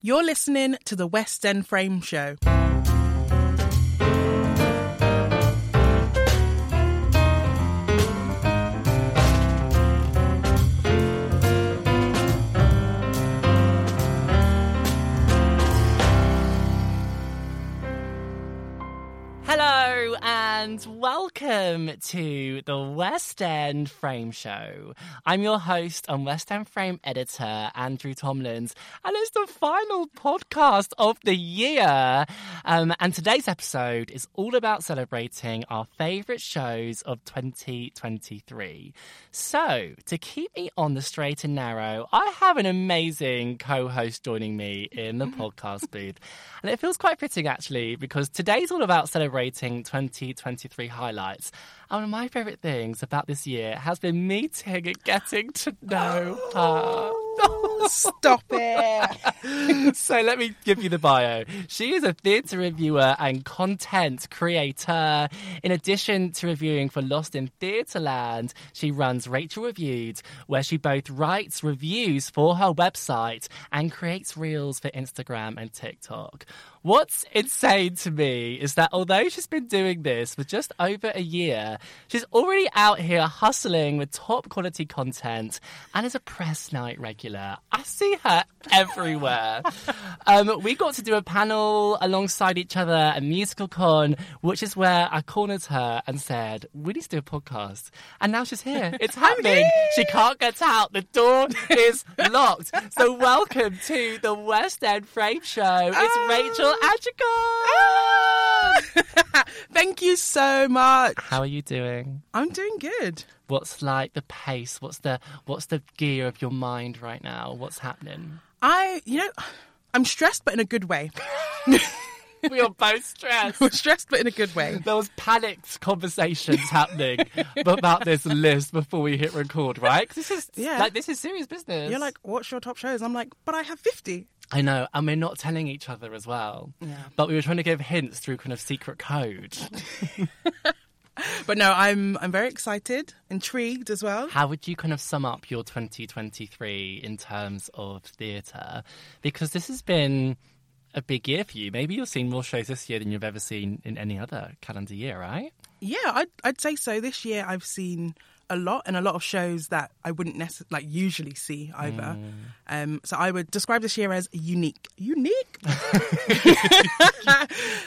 You're listening to the West End Frame Show. And welcome to the West End Frame Show. I'm your host and West End Frame editor, Andrew Tomlins, and it's the final podcast of the year. Um, and today's episode is all about celebrating our favourite shows of 2023. So, to keep me on the straight and narrow, I have an amazing co host joining me in the podcast booth. And it feels quite fitting actually, because today's all about celebrating 2023 highlights. And one of my favourite things about this year has been meeting and getting to know her. Oh, stop it. so let me give you the bio. She is a theatre reviewer and content creator. In addition to reviewing for Lost in Theatreland, she runs Rachel Reviewed, where she both writes reviews for her website and creates reels for Instagram and TikTok. What's insane to me is that although she's been doing this for just over a year, she's already out here hustling with top quality content and is a press night regular. I see her everywhere. um, we got to do a panel alongside each other at Musical Con, which is where I cornered her and said, We need to do a podcast. And now she's here. It's happening. She can't get out. The door is locked. So, welcome to the West End Frame Show. It's Rachel Agyekum. Ah! Thank you so much. How are you doing? I'm doing good. What's like the pace? What's the what's the gear of your mind right now? What's happening? I, you know, I'm stressed, but in a good way. we are both stressed. We're stressed, but in a good way. There was panicked conversations happening about this list before we hit record, right? this is Yeah. like this is serious business. You're like, what's your top shows? I'm like, but I have 50. I know, and we're not telling each other as well. Yeah. But we were trying to give hints through kind of secret code. But no, I'm I'm very excited, intrigued as well. How would you kind of sum up your 2023 in terms of theatre? Because this has been a big year for you. Maybe you've seen more shows this year than you've ever seen in any other calendar year, right? Yeah, I'd, I'd say so. This year I've seen a lot and a lot of shows that I wouldn't necessarily like usually see either. Um, so I would describe this year as unique. Unique?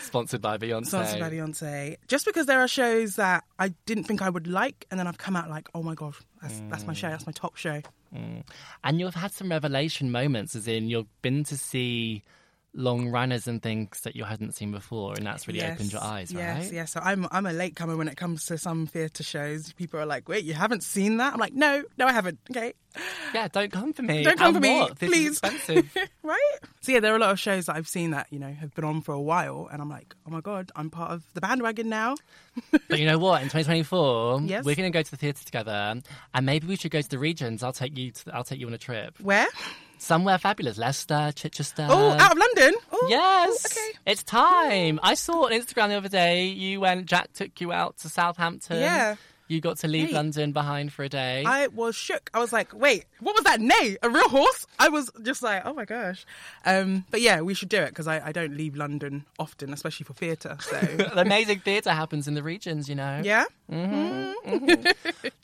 Sponsored by Beyonce. Sponsored by Beyonce. Just because there are shows that I didn't think I would like, and then I've come out like, oh my gosh, that's that's my show. That's my top show. And you've had some revelation moments, as in you've been to see long runners and things that you hadn't seen before, and that's really Yes, opened your eyes, Yes, right? yes. So I'm I'm a latecomer when it comes to some theatre shows. People are like, "Wait, you haven't seen that?" I'm like, "No, no, I haven't." Okay, Yeah, don't come for me. don't come And for me. This please. Right? So yeah, there are a lot of shows that I've seen that you know have been on for a while, and I'm like, "Oh my god, I'm part of the bandwagon now." but you know what? In 2024, Yes. we're going to go to the theatre together, and maybe we should go to the regions. I'll take you. To, I'll take you on a trip Where? Somewhere fabulous. Leicester, Chichester. oh, out of London. Oh, Yes. oh, okay. It's time. I saw on Instagram the other day you went, Jack took you out to Southampton. Yeah. You got to leave Mate. London behind for a day. I was shook. I was like, "Wait, what was that? Neigh, a real horse?" I was just like, "Oh my gosh!" Um, but yeah, we should do it because I, I don't leave London often, especially for theatre. So Amazing theatre happens in the regions, you know. yeah, mm-hmm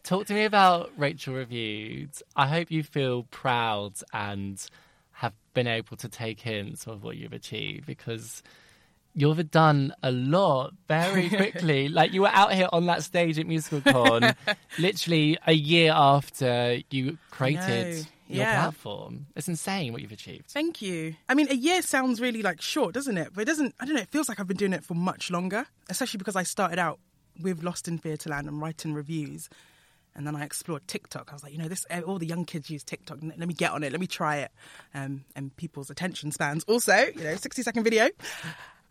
Talk to me about Rachel Reviewed. I hope you feel proud and have been able to take in some of what you've achieved because you've done a lot very quickly. like you were out here on that stage at Musical Con literally a year after you created your Yeah. platform. It's insane what you've achieved. Thank you. I mean, a year sounds really like short, doesn't it? But it doesn't. I don't know. It feels like I've been doing it for much longer, especially because I started out with Lost in Theatreland and writing reviews, and then I explored TikTok. I was like, you know, this all the young kids use TikTok. Let me get on it. Let me try it. Um, and people's attention spans also, you know, sixty second video.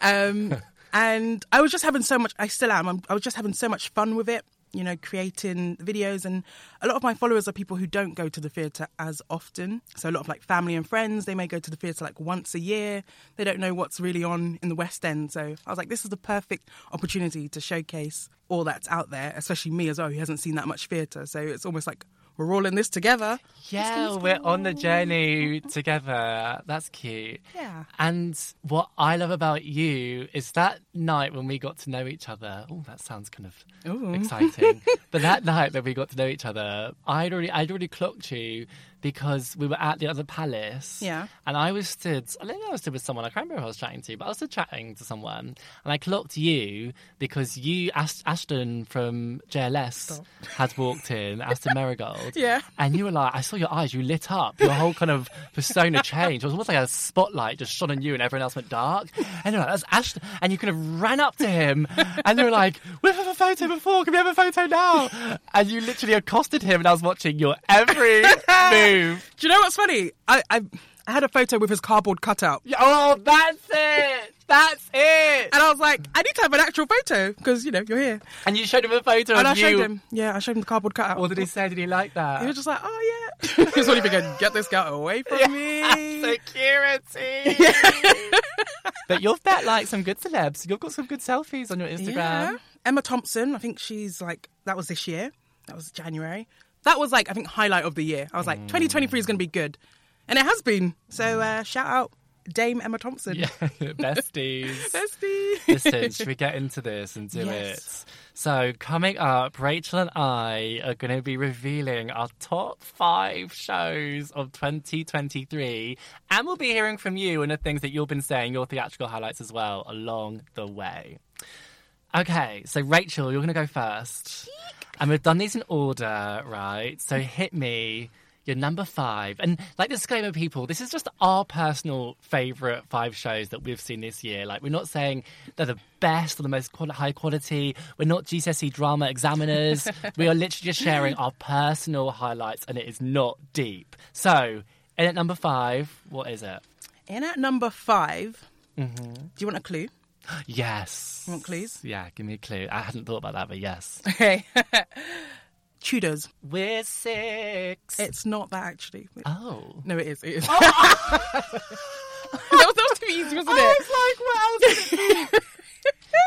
Um, and I was just having so much. I still am. I'm, I was just having so much fun with it. You know, creating videos, and a lot of my followers are people who don't go to the theatre as often. So a lot of like family and friends, they may go to the theatre like once a year. They don't know what's really on in the West End. So I was like, this is the perfect opportunity to showcase all that's out there, especially me as well, who hasn't seen that much theatre. So it's almost like we're all in this together. Yeah, we're on the journey together. That's cute. Yeah. And what I love about you is that night when we got to know each other. Oh, that sounds kind of Ooh. exciting. but that night that we got to know each other, I'd already I'd already clocked you because we were at the other palace. Yeah. And I was stood I think I was stood with someone, I can't remember who I was chatting to, but I was stood chatting to someone and I clocked you because you Ash- Aston from JLS Stop. had walked in, Aston Merrygold. Yeah. And you were like, I saw your eyes, you lit up. Your whole kind of persona changed. It was almost like a spotlight just shone on you and everyone else went dark. And you're like, that's Aston. And you kind of ran up to him and you were like, we've had a photo before. Can we have a photo now? And you literally accosted him and I was watching your every move. Do you know what's funny? I, I I had a photo with his cardboard cutout. Yeah, Oh, that's it. That's it. And I was like, I need to have an actual photo because, you know, you're here. And you showed him a photo And of I you. showed him. Yeah, I showed him the cardboard cutout. What did he say? Did he like that? He was just like, oh, yeah. he was only thinking, get this guy away from me. Security. but you've met like some good celebs. You've got some good selfies on your Instagram. Yeah. Emma Thompson, I think she's like, that was this year. That was January. That was like, I think, highlight of the year. I was like, 2023 is going to be good. And it has been. So uh, shout out Dame Emma Thompson. Yeah, besties. Bestie. Listen, should we get into this and do Yes. it? So, coming up, Rachel and I are going to be revealing our top five shows of 2023. And we'll be hearing from you and the things that you've been saying, your theatrical highlights as well, along the way. Okay, so Rachel, you're going to go first. And we've done these in order, right? So hit me your number five. And like disclaimer, people, this is just our personal favourite five shows that we've seen this year. Like, we're not saying they're the best or the most quali- high quality. We're not GCSE drama examiners. we are literally just sharing our personal highlights, and it is not deep. So, in at number five, what is it? In at number 5 Mm-hmm. do you want a clue? Yes. You want clues? Yeah, give me a clue. I hadn't thought about that, but yes. Okay. Tudors. We're six. It's not that actually. oh. No, it is. It is. that, was, that was too easy, wasn't it? like, what else could it be?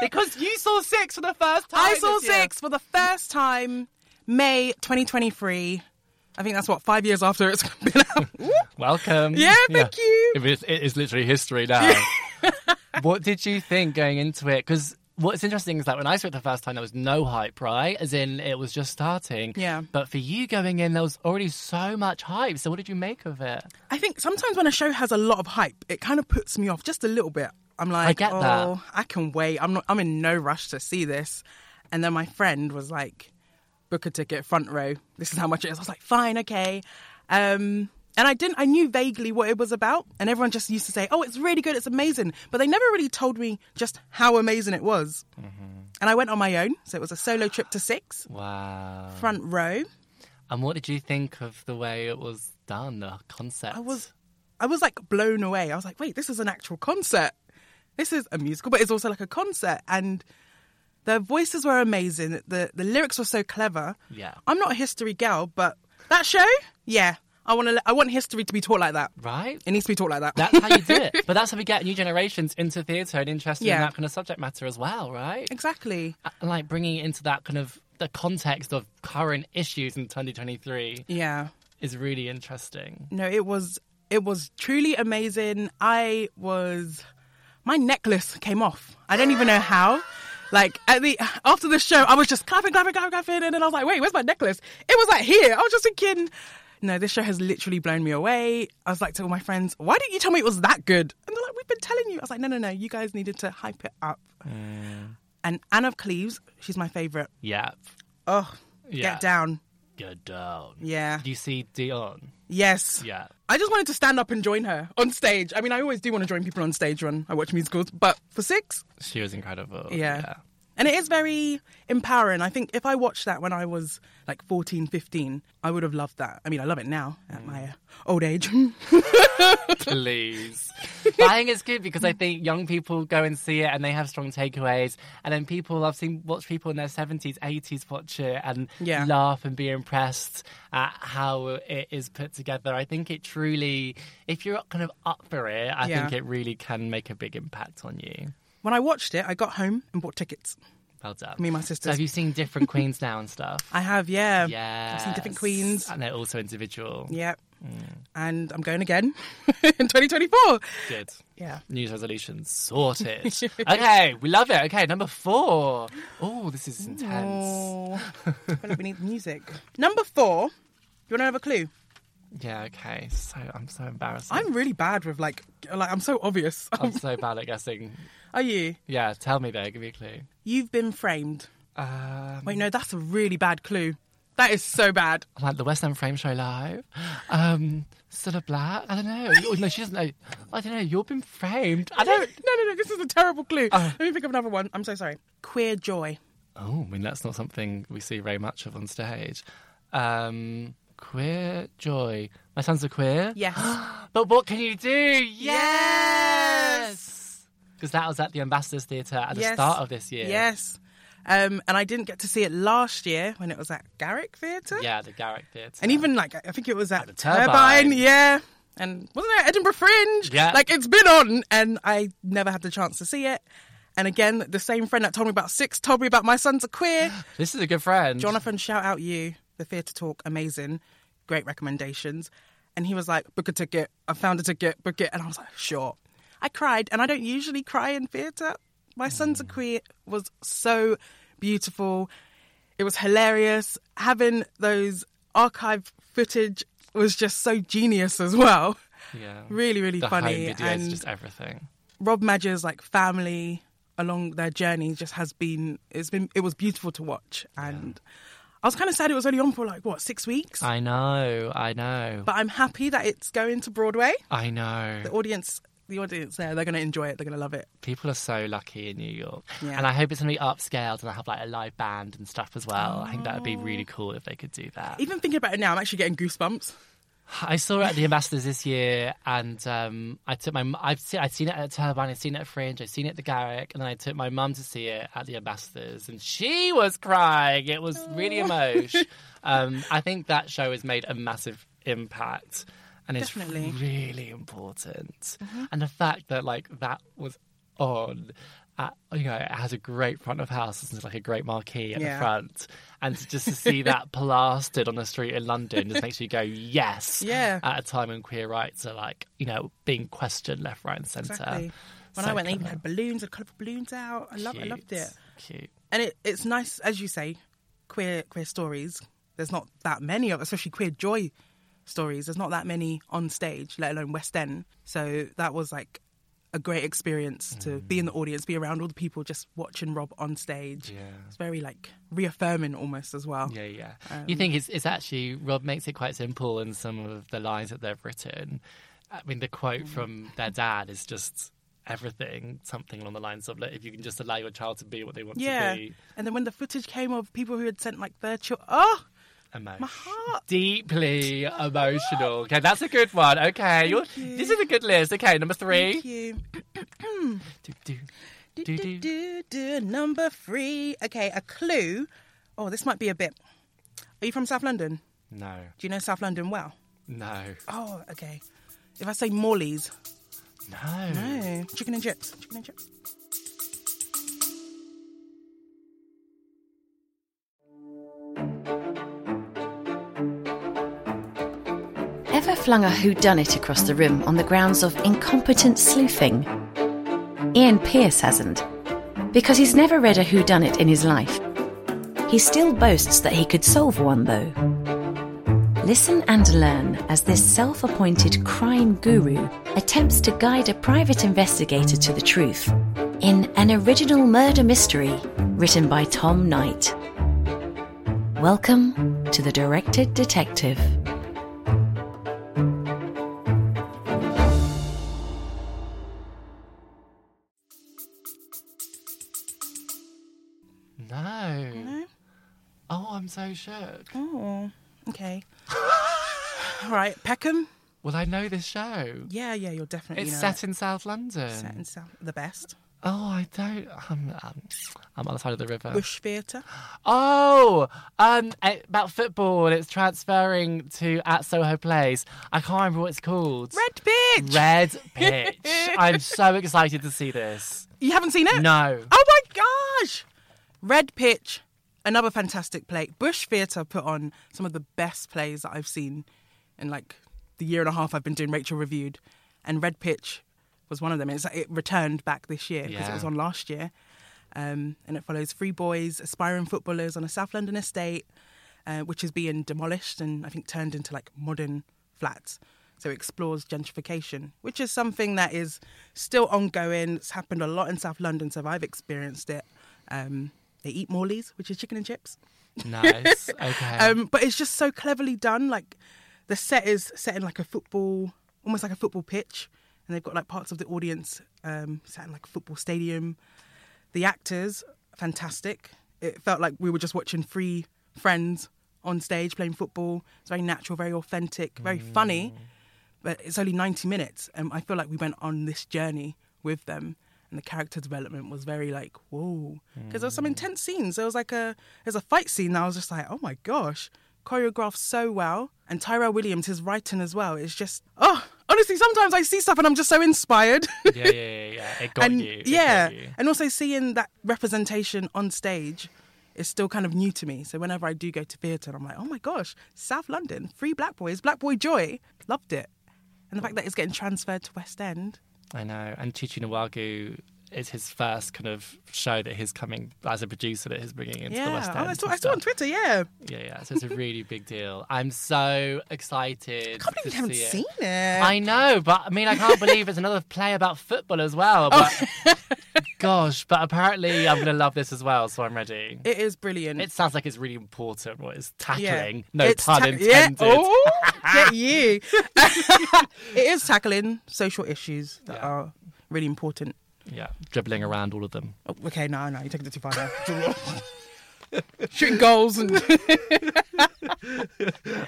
because you saw six for the first time. I saw this year. six for the first time May 2023. I think that's what five years after it's been out. Welcome. Yeah, thank you. It is, it is literally history now. What did you think going into it? Because what's interesting is that when I saw it the first time, there was no hype, right? As in, it was just starting. Yeah. But for you going in, there was already so much hype. So what did you make of it? I think sometimes when a show has a lot of hype, it kind of puts me off just a little bit. I'm like, I get oh, that. I can wait. I'm not. I'm in no rush to see this. And then my friend was like, book a ticket, front row. This is how much it is. I was like, fine, okay. Um, and I didn't. I knew vaguely what it was about, and everyone just used to say, "Oh, it's really good, it's amazing," but they never really told me just how amazing it was. Mm-hmm. And I went on my own, so it was a solo trip to Six, Wow. front row. And what did you think of the way it was done, the concept? I was, I was like blown away. I was like, wait, this is an actual concert. This is a musical, but it's also like a concert, and the voices were amazing. The the lyrics were so clever. Yeah. I'm not a history gal, but that show, yeah, I want to. I want history to be taught like that. Right? It needs to be taught like that. That's how you do it. But that's how we get new generations into theatre and interested in that kind of subject matter as well, right? exactly. And like bringing it into that kind of the context of current issues in 2023 Yeah. is really interesting. No, it was it was truly amazing. I was my necklace came off. I don't even know how. Like at the after the show, I was just clapping, clapping, clapping, clapping, and then I was like, "Wait, where's my necklace?" It was like here. I was just thinking, "No, this show has literally blown me away." I was like to all my friends, "Why didn't you tell me it was that good?" And they're like, "We've been telling you." I was like, "No, no, no. You guys needed to hype it up." Mm. And Anne of Cleves, she's my favorite. Yeah. Oh, Yeah. get down. Get down. Yeah. Did you see Dion? Yes. Yeah. I just wanted to stand up and join her on stage. I mean, I always do want to join people on stage when I watch musicals, but for six, She was incredible. yeah. And it is very empowering. I think if I watched that when I was like 14, 15, I would have loved that. I mean, I love it now at my uh, old age. Please. I think it's good because I think young people go and see it and they have strong takeaways. And then people, I've seen, watch people in their 70s, 80s watch it and Yeah. laugh and be impressed at how it is put together. I think it truly, if you're kind of up for it, I Yeah. think it really can make a big impact on you. When I watched it, I got home and bought tickets. Well done. Me and my So have you seen different queens now and stuff? I have, yeah. Yeah. I've seen different queens. And they're also individual. Yep. Mm. And I'm going again in 2024. Good. Yeah. News resolution sorted. okay, we love it. Okay, number four. Oh, this is intense. Oh, I feel like we need music. Number four. You want to have a clue? Yeah, okay. So I'm so embarrassed. I'm really bad with like, like I'm so obvious. I'm so bad at guessing. Are you? Yeah, tell me though. Give me a clue. You've been framed. Um, Wait, no, that's a really bad clue. That is so bad. like the West End Frame Show live. Um, Cilla Black. I don't know. Oh, no, she doesn't know. I don't know. You've been framed. I don't. No, no, no. This is a terrible clue. Oh. Let me pick up another one. I'm so sorry. Queer joy. Oh, I mean that's not something we see very much of on stage. Um, queer joy. My sons are queer. Yes. But what can you do? Yes! Because that was at the Ambassadors Theatre at the Yes. start of this year. Yes. Um, and I didn't get to see it last year when it was at Garrick Theatre. Yeah, the Garrick Theatre. And even like I think it was at, the Turbine. Turbine. yeah. And wasn't it Edinburgh Fringe? Yeah. Like it's been on and I never had the chance to see it. And again, the same friend that told me about six told me about my sons are queer. This is a good friend. Jonathan, shout out you. The theatre talk, amazing. Great recommendations. And he was like, book a ticket. I found a ticket, book it. And I was like, sure. I cried, and I don't usually cry in theatre. My sons mm. are queer was so beautiful. It was hilarious. Having those archive footage was just so genius as well. Yeah. Really, really the funny. home videos, and just everything. Rob Madge's like family along their journey just has been it's been it was beautiful to watch and I was kind of sad it was only on for like what six weeks I know, I know, but I'm happy that it's going to Broadway I know. the audience the audience there they're going to enjoy it they're going to love it People are so lucky in New York, Yeah. and I hope it's going to be upscaled and I have like a live band and stuff as well. I think that would be Oh. really cool if they could do that. even thinking about it now I'm actually getting goosebumps I saw it at the Ambassadors this year, and um, I took my. I've seen, I'd seen it at Turbine, I've seen it at Fringe, I've seen it at the Garrick, and then I took my mum to see it at the Ambassadors, and she was crying. It was really emotional. um, I think that show has made a massive impact, and it's Definitely. really important. Mm-hmm. And the fact that like that was on. At, you know, it has a great front of house. Like a great marquee at Yeah. the front, and just to see that plastered on the street in London just makes you go, yes. Yeah. At a time when queer rights are like, you know, being questioned left, right, and centre. exactly when So I went they even had balloons and colourful balloons out I love I loved it Cute. and it, it's nice as you say queer queer stories there's not that many of especially queer joy stories there's not that many on stage let alone west end so that was like a great experience to be in the audience be around all the people just watching rob on stage Yeah. it's very like reaffirming almost as well Yeah, yeah. Um, you think it's it's actually Rob makes it quite simple in some of the lines that they've written. I mean, the quote from their dad is just everything, something along the lines of, like, "If you can just allow your child to be what they want yeah to be." and then when the footage came of people who had sent like their children oh Emotion. my heart Deeply emotional. Okay, that's a good one. Okay, you're, you. this is a good list. Okay, number three. thank you Do, do, Do, do, do, do. do, do. Number three. Okay, a clue. Oh, this might be a bit. Are you from South London? No, Do you know South London well? no, Oh, okay. If I say Morley's, no. no, chicken and chips, chicken and chips. Flung a whodunit across the room on the grounds of incompetent sleuthing? Ian Pierce hasn't, because he's never read a whodunit in his life. He still boasts that he could solve one, though. Listen and learn as this self appointed crime guru attempts to guide a private investigator to the truth in an original murder mystery written by Tom Knight. Welcome to The Directed Detective. So shook. Oh, okay. All right, Peckham. Well, I know this show. Yeah, yeah, you'll definitely It's know set it. in South London. set in South, the best. Oh, I don't. I'm, I'm, I'm on the side of the river. Bush Theatre. Oh, um, about football. It's transferring to at Soho Place. I can't remember what it's called. Red Pitch. Red Pitch. I'm so excited to see this. You haven't seen it? No. Oh my gosh! Red Pitch, another fantastic play. Bush Theatre put on some of the best plays that I've seen in like the year and a half I've been doing Rachel Reviewed. And Red Pitch was one of them. It's, it returned back this year because Yeah. it was on last year. Um, and it follows three boys, aspiring footballers on a South London estate, uh, which is being demolished and I think turned into like modern flats. So it explores gentrification, which is something that is still ongoing. It's happened a lot in South London, so I've experienced it. Um, they eat Morley's, which is chicken and chips. Nice. Okay. Um, but it's just so cleverly done. Like the set is set in like a football, almost like a football pitch, and they've got like parts of the audience um, set in like a football stadium. The actors, fantastic. It felt like we were just watching three friends on stage playing football. It's very natural, very authentic, very funny. But it's only 90 minutes, and I feel like we went on this journey with them. And the character development was very like, whoa. Because there was some mm. intense scenes. There was like a there's a fight scene that I was just like, oh my gosh. Choreographed so well. And Tyrell Williams, his writing as well, is just oh honestly, sometimes I see stuff and I'm just so inspired. yeah, yeah, yeah, yeah. It got and you. It yeah. got you. And also seeing that representation on stage is still kind of new to me. So whenever I do go to theatre, I'm like, oh my gosh, South London, Free Black Boys, Black Boy Joy, loved it. And the fact that it's getting transferred to West End. I know. And Chuchu Nwagu is his first kind of show that he's coming as a producer that he's bringing into the West End. oh, I saw, I saw on. Twitter. Yeah, Yeah, yeah. So it's a really big deal. I'm so excited. I can't believe to you haven't see it. seen it. I know, but I mean, I can't believe it's another play about football as well. Oh. Gosh, but apparently I'm going to love this as well, so I'm ready. it is brilliant. It sounds like it's really important what it's tackling. yeah. No It's pun ta- intended. Yeah. Oh, get you. it is tackling social issues that Yeah. are really important. Yeah, dribbling around all of them. Oh, okay, no, no, you're taking it too far now. Shooting goals and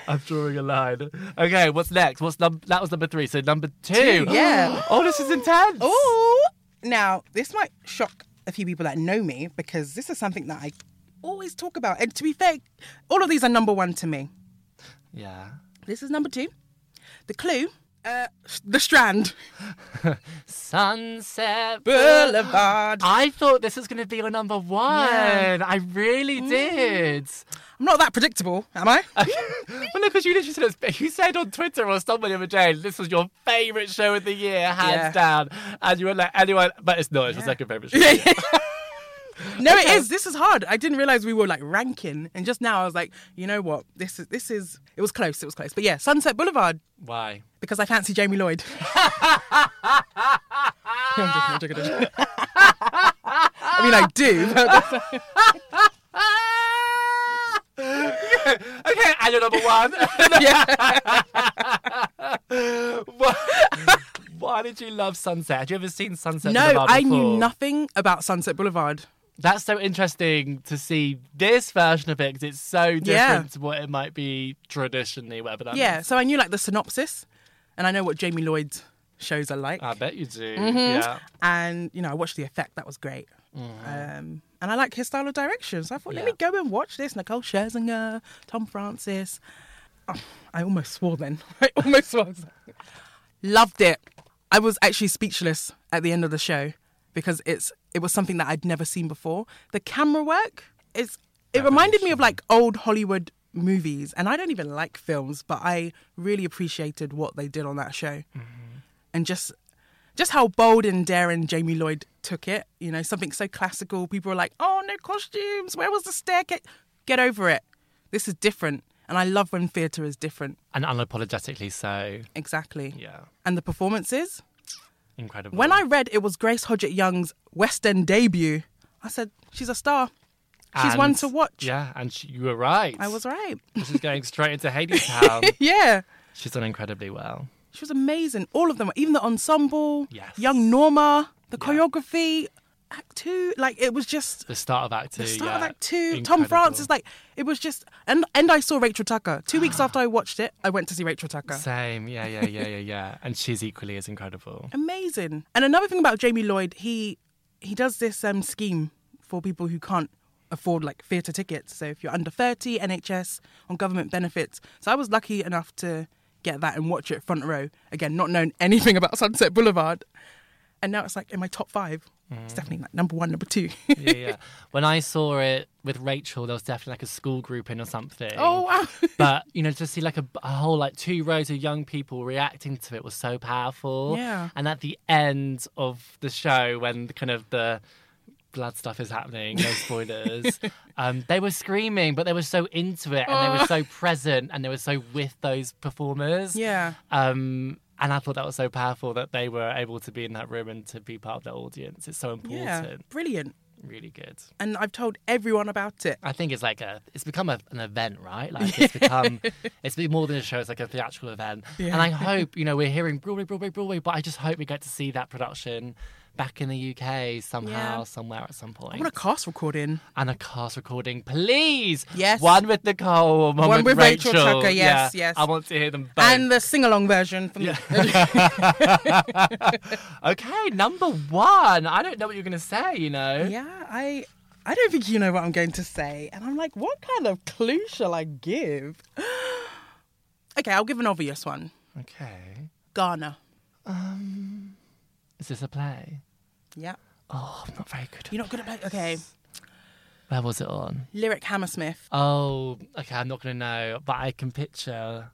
I'm drawing a line. Okay, what's next? What's num- that was number three. So number two. Two, yeah. oh, this is intense. Oh, now this might shock a few people that know me because this is something that I always talk about. And to be fair, all of these are number one to me. Yeah. This is number two. The clue, uh, the Strand Sunset Boulevard. I thought this was going to be your number one. Yeah. I really did. I'm not that predictable, am I? well, no, because you literally said you said on Twitter or somewhere the other day this was your favourite show of the year, hands Yeah. down, and you were like, anyone, but it's not. It's your Yeah. second favourite show. Yeah, yeah. No, it is. This is hard. I didn't realize we were like ranking, and just now I was like, you know what? This is this is. It was close. It was close. But yeah, Sunset Boulevard Why? because I fancy Jamie Lloyd. I'm joking, I'm joking. I mean, I do. But okay, and you're number one. why, why did you love Sunset? Had you ever seen Sunset no, Boulevard I knew nothing about Sunset Boulevard. That's so interesting to see this version of it because it's so different Yeah. to what it might be traditionally, whatever that Yeah, means. so I knew like the synopsis, and I know what Jamie Lloyd's shows are like. I bet you do. Mm-hmm. Yeah. and you know I watched the effect that was great um, and I like his style of direction so I thought let me Mm. Go and watch this Nicole Scherzinger Tom Francis oh, I almost swore then I almost swore loved it I was actually speechless at the end of the show because it's it was something that I'd never seen before the camera work is it reminded me of like old Hollywood movies and I don't even like films but I really appreciated what they did on that show mm-hmm. and just just how bold and daring Jamie Lloyd took it. You know, something so classical. People were like, "Oh, no costumes. Where was the staircase?" Get over it. This is different, and I love when theatre is different. And unapologetically so. Exactly. Yeah. And the performances. Incredible. When I read it was Grace Hodgett Young's West End debut, I said, "She's a star. She's one to watch." Yeah, and she, you were right. I was right. She's going straight into Hadestown. yeah. She's done incredibly well. She was amazing. All of them, even the ensemble, Yes. young Norma, the Yeah. choreography, Act Two. Like it was just The start of Act Two. the start yeah. of Act Two. Tom Incredible. Francis, like it was just, and and I saw Rachel Tucker two weeks after I watched it. I went to see Rachel Tucker. Same. Yeah, yeah, yeah, yeah, yeah. And she's equally as incredible. Amazing. And another thing about Jamie Lloyd, he he does this um, scheme for people who can't afford like theatre tickets. So if you're under 30, NHS on government benefits. So I was lucky enough to get that and watch it front row. Again, not knowing anything about Sunset Boulevard. And now it's like in my top five. Mm. It's definitely like number one, number two. yeah, yeah. When I saw it with Rachel, there was definitely like a school grouping or something. oh wow! but you know, to see like a, a whole like two rows of young people reacting to it was so powerful. Yeah. And at the end of the show, when kind of the blood stuff is happening, no spoilers, um, they were screaming, but they were so into it and they were Oh. so present and they were so with those performers. yeah, Um, and I thought that was so powerful that they were able to be in that room and to be part of the audience. It's so important. yeah, brilliant. Really good. And I've told everyone about it. I think it's like a, it's become a, an event, right? Like it's become, it's been more than a show. It's like a theatrical event, Yeah. and I hope you know we're hearing Broadway, Broadway, Broadway, but I just hope we get to see that production back in the UK somehow, Yeah. somewhere at some point. I want a cast recording. and a cast recording, please. Yes. one with Nicole, one, One with, with Rachel Rachel. Tucker, yes, Yeah, yes. I want to hear them both. And the sing along version from the okay, number one. I don't know what you're going to say. You know. Yeah, I I don't think you know what I'm going to say. And I'm like, what kind of clue shall I give? okay, I'll give an obvious one. Okay. Ghana. Um, Is this a play? Yeah. Oh, I'm not very good. At You're not good at play. Okay. Where was it on? Lyric Hammersmith. Oh, okay. I'm not gonna know, but I can picture.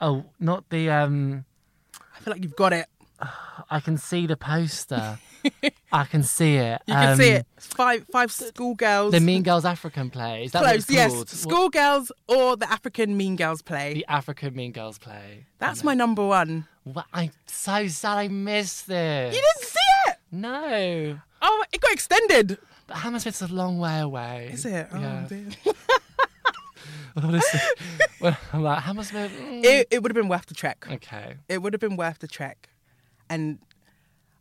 Oh, not the um. I feel like you've got it. I can see the poster. I can see it. You can Um, see it. Five five schoolgirls. The Mean Girls African play. Is that Close, yes. Schoolgirls or the African Mean Girls play. The African Mean Girls play. That's my number one. What? I'm so sad I missed this. You didn't see it? No. Oh, it got extended. But Hammersmith's a long way away. Is it? Oh, Yeah. dear. Honestly, well, I'm like Hammersmith. mm. It, it would have been worth the trek. Okay. It would have been worth the trek. And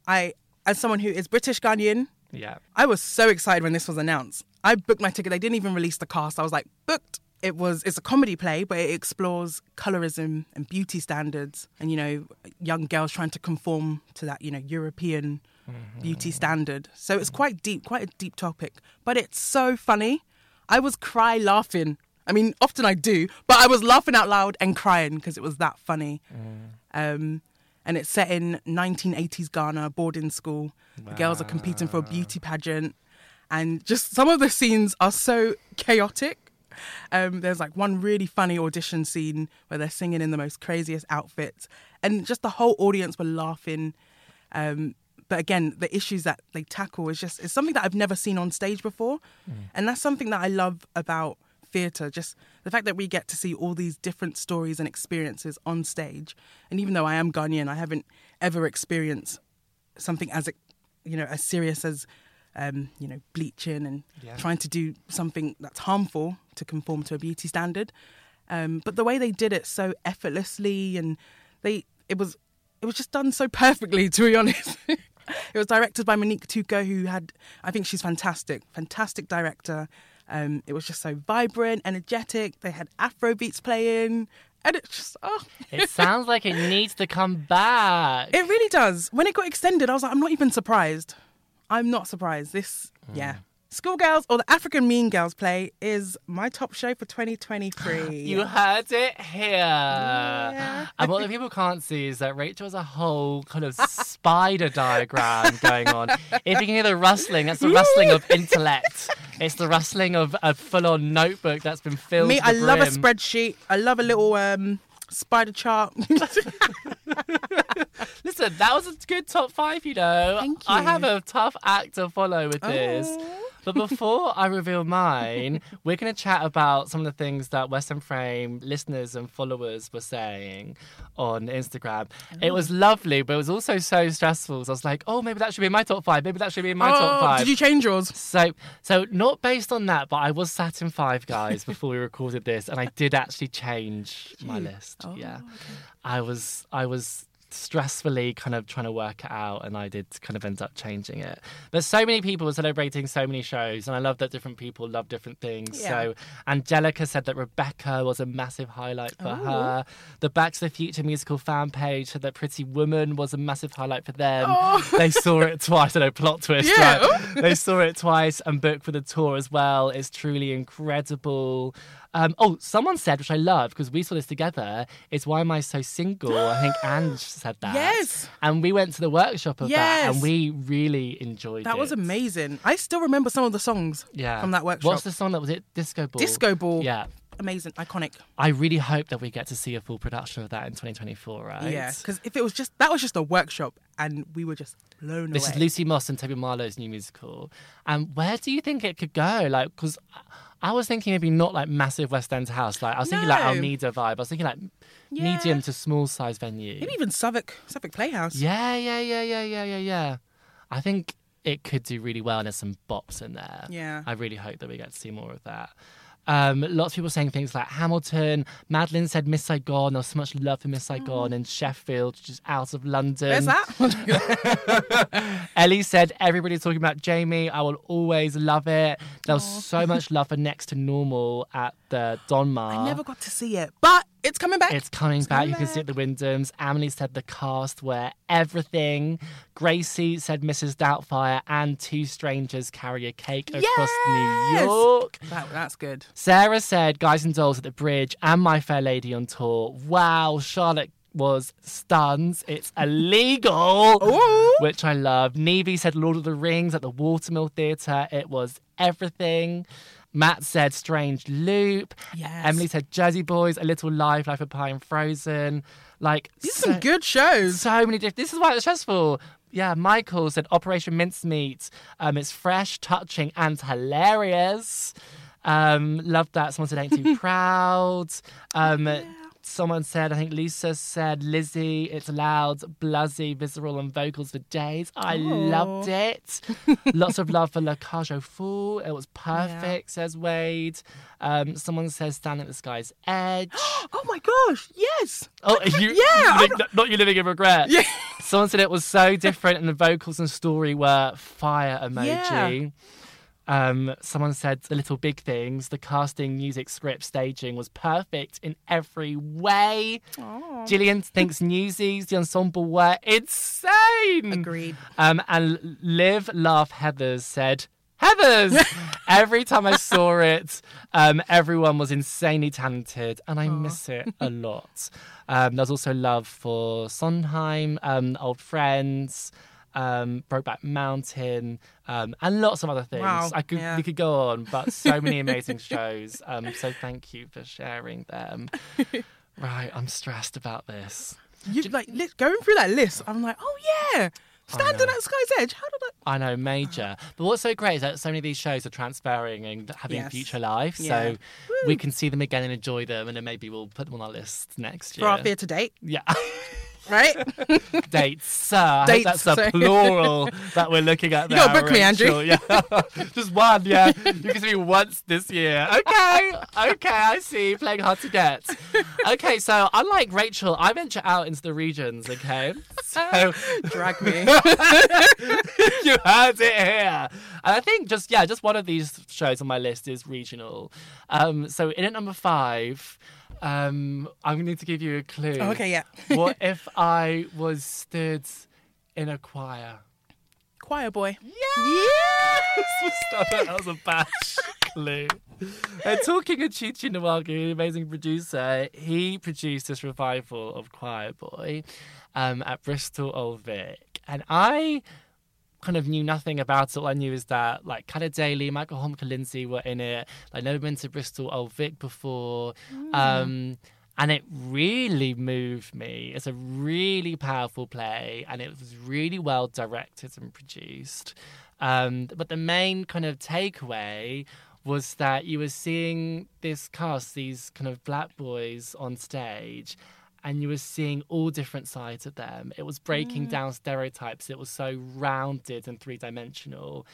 I, as someone who is British Ghanaian, Yeah. I was so excited when this was announced. I booked my ticket. They didn't even release the cast. I was like, booked. It was it's a comedy play, but it explores colorism and beauty standards, and you know, young girls trying to conform to that you know European beauty standard. So it's quite deep, quite a deep topic, but it's so funny. I was cry laughing. I mean, often I do, but I was laughing out loud and crying because it was that funny. Um, and it's set in 1980s Ghana, boarding school. The girls are competing for a beauty pageant, and just some of the scenes are so chaotic. Um, there's like one really funny audition scene where they're singing in the most craziest outfits, and just the whole audience were laughing. Um, but again, the issues that they tackle is just it's something that I've never seen on stage before, and that's something that I love about theatre. Just the fact that we get to see all these different stories and experiences on stage. And even though I am Ghanaian, I haven't ever experienced something as you know as serious as um, you know bleaching and Yeah. trying to do something that's harmful to conform to a beauty standard. Um, but the way they did it so effortlessly and they it was it was just done so perfectly to be honest. it was directed by Monique Touko who had I think she's fantastic, fantastic director. Um, it was just so vibrant, energetic. They had Afro beats playing, and it's just oh, It sounds like it needs to come back. it really does. When it got extended, I was like, I'm not even surprised. I'm not surprised. This, yeah. Schoolgirls or the African Mean Girls play is my top show for 2023. You heard it here. And what the people can't see is that Rachel has a whole kind of spider diagram going on. If you can hear the rustling, that's the rustling of intellect. It's the rustling of a full-on notebook that's been filled. Me, to the I love a spreadsheet. I love a little um, spider chart. Listen, that was a good top five, you know. Thank you. I have a tough act to follow with this. Oh. But before I reveal mine, we're going to chat about some of the things that West End Frame listeners and followers were saying on Instagram. It was oh. lovely, but it was also so stressful. So I was like, oh, maybe that should be in my top five. Maybe that should be in my top Oh, five. Did you change yours? So, so not based on that, but I was sat in Five Guys before we recorded this, and I did actually change my list. Oh, yeah, I was, I was stressfully kind of trying to work it out, and I did kind of end up changing it. But so many people were celebrating so many shows, and I love that different people love different things. Yeah. So, Angelica said that Rebecca was a massive highlight for Oh. her. The Back to the Future musical fan page said that Pretty Woman was a massive highlight for them. Oh. They saw it twice. I know plot twist. Yeah. right? they saw it twice and booked for the tour as well. It's truly incredible. Um, oh, someone said, which I love because we saw this together, is why am I so single? I think Ange said that. Yes. And we went to the workshop of that and we really enjoyed it. That was amazing. I still remember some of the songs Yeah. from that workshop. What's the song that was it? Disco Ball. Disco Ball. Yeah. Amazing, iconic. I really hope that we get to see a full production of that in 2024, right? Yeah, because if it was just that was just a workshop, and we were just blown This away. is Lucy Moss and Toby Marlow's new musical. And where do you think it could go? Like, because I was thinking maybe not like massive West End house. Like, I was thinking like Almeida vibe. I was thinking like Yeah. medium to small size venue. Maybe even Southwark, Southwark Playhouse. Yeah, yeah, yeah, yeah, yeah, yeah, yeah. I think it could do really well, and there's some bops in there. Yeah. I really hope that we get to see more of that. Um, lots of people saying things like Hamilton. Madeline said Miss Saigon. There was so much love for Miss Saigon in Sheffield, which is out of London. Where's that? Ellie said everybody's talking about Jamie. I will always love it. There was so much love for Next to Normal at the Donmar. I never got to see it, but it's coming back. It's coming back. coming You can see it at the Wyndhams. Emily said the cast were everything. Gracie said Mrs. Doubtfire and Two Strangers carry a cake across New York. That, that's good. Sarah said Guys and Dolls at the Bridge and My Fair Lady on tour. Wow, Charlotte was stunned. It's illegal, Ooh. which I love. Nevie said Lord of the Rings at the Watermill Theatre. It was everything. Matt said Strange Loop. Yes. Emily said Jersey Boys, A Little Life, Life of Pi and Frozen. Like These so, are some good shows. so many different. This is why it's stressful. Yeah, Michael said Operation Mincemeat. Um, it's fresh, touching, and hilarious. Um, loved that. Someone said Ain't Too Proud. Um, Someone said, I think Lisa said, Lizzie, it's loud, bluzzy, visceral, and vocals for days. I loved it. Lots of love for La Cage aux Fous. It was perfect, says Wade. Um, someone says, Stand at the Sky's Edge. Oh my gosh, yes. Oh, you, Yeah, you li- not you living in regret. Yeah. Someone said it was so different, and the vocals and story were fire emoji. Um, someone said the little big things. The casting, music, script, staging was perfect in every way. Gillian thinks Newsies, the ensemble were insane. Agreed. Um, and live, Laugh Heathers said, Heathers! Every time I saw it, um, everyone was insanely talented, and I miss it a lot. Um, there's also love for Sondheim, um, old friends, um, Brokeback Mountain, um, and lots of other things. Wow, I could yeah. we could go on, but so many amazing shows. Um, so thank you for sharing them. right, I'm stressed about this. You like li- going through that list. I'm like, oh yeah, standing at Sky's Edge. How did I? I know, major. But what's so great is that so many of these shows are transferring and having Yes. future life. Yeah. So we can see them again and enjoy them, and then maybe we'll put them on our list next year. For our theatre date, Yeah. right? Dates, sir. Dates, that's a sorry. plural that we're looking at You there. gotta book me, Andrew. Yeah. Just one, yeah. You can see me once this year. Okay. Okay, I see. Playing hard to get. Okay, so unlike Rachel, I venture out into the regions, okay? So Drag me. you heard it here. And I think just yeah, just one of these shows on my list is regional. Um, so in at number five, um, I'm going to need to give you a clue. Oh, okay, yeah. what if I was stood in a choir? Choir boy. Yes! that was a bad clue. And talking of Chuchu Nwagu, amazing producer, he produced this revival of Choir Boy um, at Bristol Old Vic. And I kind of knew nothing about it. All I knew is that like Cara Daly, Michael Homka Lindsay were in it. I'd never been to Bristol Old Vic before. Um, and it really moved me. It's a really powerful play, and it was really well directed and produced. Um, but the main kind of takeaway was that you were seeing this cast, these kind of black boys on stage, and you were seeing all different sides of them. It was breaking down stereotypes. It was so rounded and three dimensional.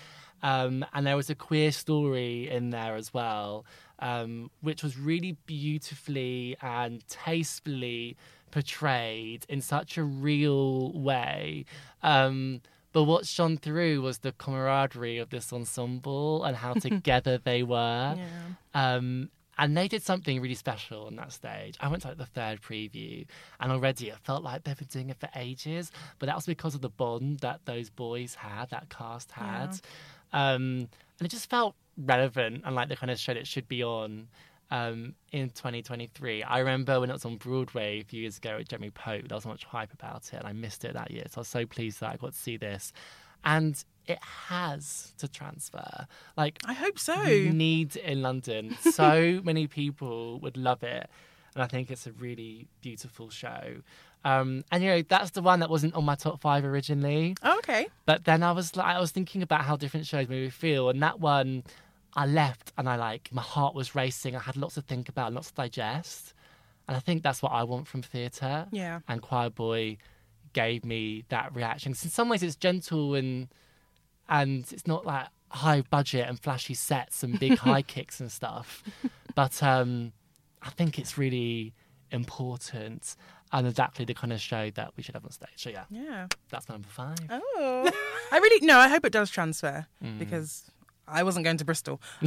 Um, and there was a queer story in there as well, um, which was really beautifully and tastefully portrayed in such a real way. Um, but what shone through was the camaraderie of this ensemble and how together they were. Um, and they did something really special on that stage. I went to like the third preview, and already it felt like they've been doing it for ages. But that was because of the bond that those boys had, that cast had, um, and it just felt relevant and like the kind of show that should be on. um, in 2023. I remember when it was on Broadway a few years ago with Jeremy Pope, there was so much hype about it, and I missed it that year. So I was so pleased that I got to see this. And it has to transfer. Like, I hope so. we need in London. So many people would love it. And I think it's a really beautiful show. Um, and, you know, that's the one that wasn't on my top five originally. Oh, okay. But then I was like, I was thinking about how different shows made me feel, and that one, I left and I like my heart was racing. I had lots to think about, lots to digest, and I think that's what I want from theatre. Yeah. And Choir Boy gave me that reaction. 'Cause in some ways, it's gentle and and it's not like high budget and flashy sets and big high kicks and stuff, but um, I think it's really important and exactly the kind of show that we should have on stage. So yeah, Yeah. that's number five. Oh. I really no. I hope it does transfer Mm. because I wasn't going to Bristol.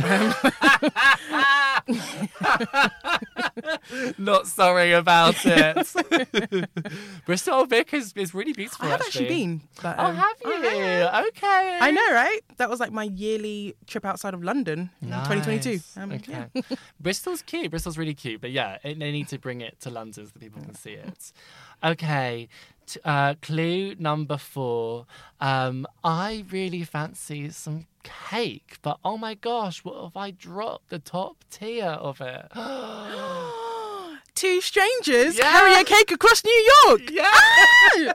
Not sorry about it. Bristol Vic is, is really beautiful. I have actually been. But, Oh, um, have you? I. Okay. I know, right? That was like my yearly trip outside of London in 2022. Um, okay. yeah. Bristol's cute. Bristol's really cute. But yeah, it, they need to bring it to London so that people can see it. Okay. Uh, clue number four. Um, I really fancy some cake, but oh my gosh, what if I drop the top tier of it? Two strangers Yeah. carry a cake across New York. Yes.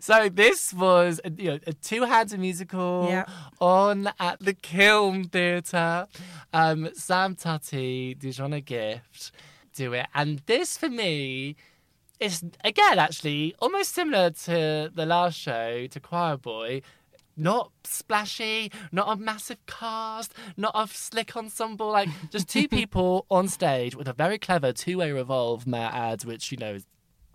so this was a, you know, a two-handed musical Yeah. on at the Kiln Theatre. Um, Sam Tutty, Dujonna Gift, do it, and this for me is again actually almost similar to the last show to Choir Boy. Not splashy, not a massive cast, not a slick ensemble, like just two people on stage with a very clever two-way revolve, may I add, which you know is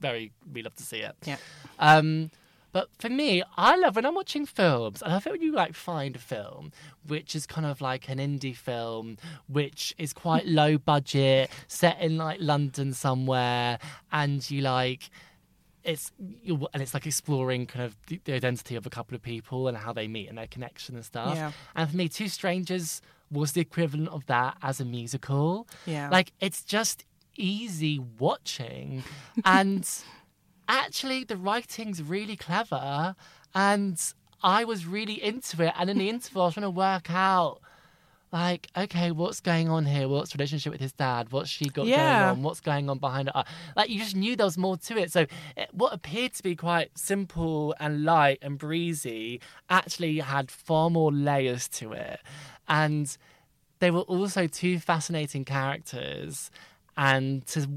very we love to see it. Yeah. Um, but for me, I love when I'm watching films. I love it when you like find a film which is kind of like an indie film, which is quite low budget, set in like London somewhere, and you like it's and it's like exploring kind of the, the identity of a couple of people and how they meet and their connection and stuff. Yeah. And for me, Two Strangers was the equivalent of that as a musical. Yeah. Like it's just easy watching and actually the writing's really clever and I was really into it and in the interval I was trying to work out like, okay, what's going on here? What's relationship with his dad? What's she got Yeah. going on? What's going on behind it? Like, you just knew there was more to it. So, it, what appeared to be quite simple and light and breezy actually had far more layers to it. And they were also two fascinating characters. And to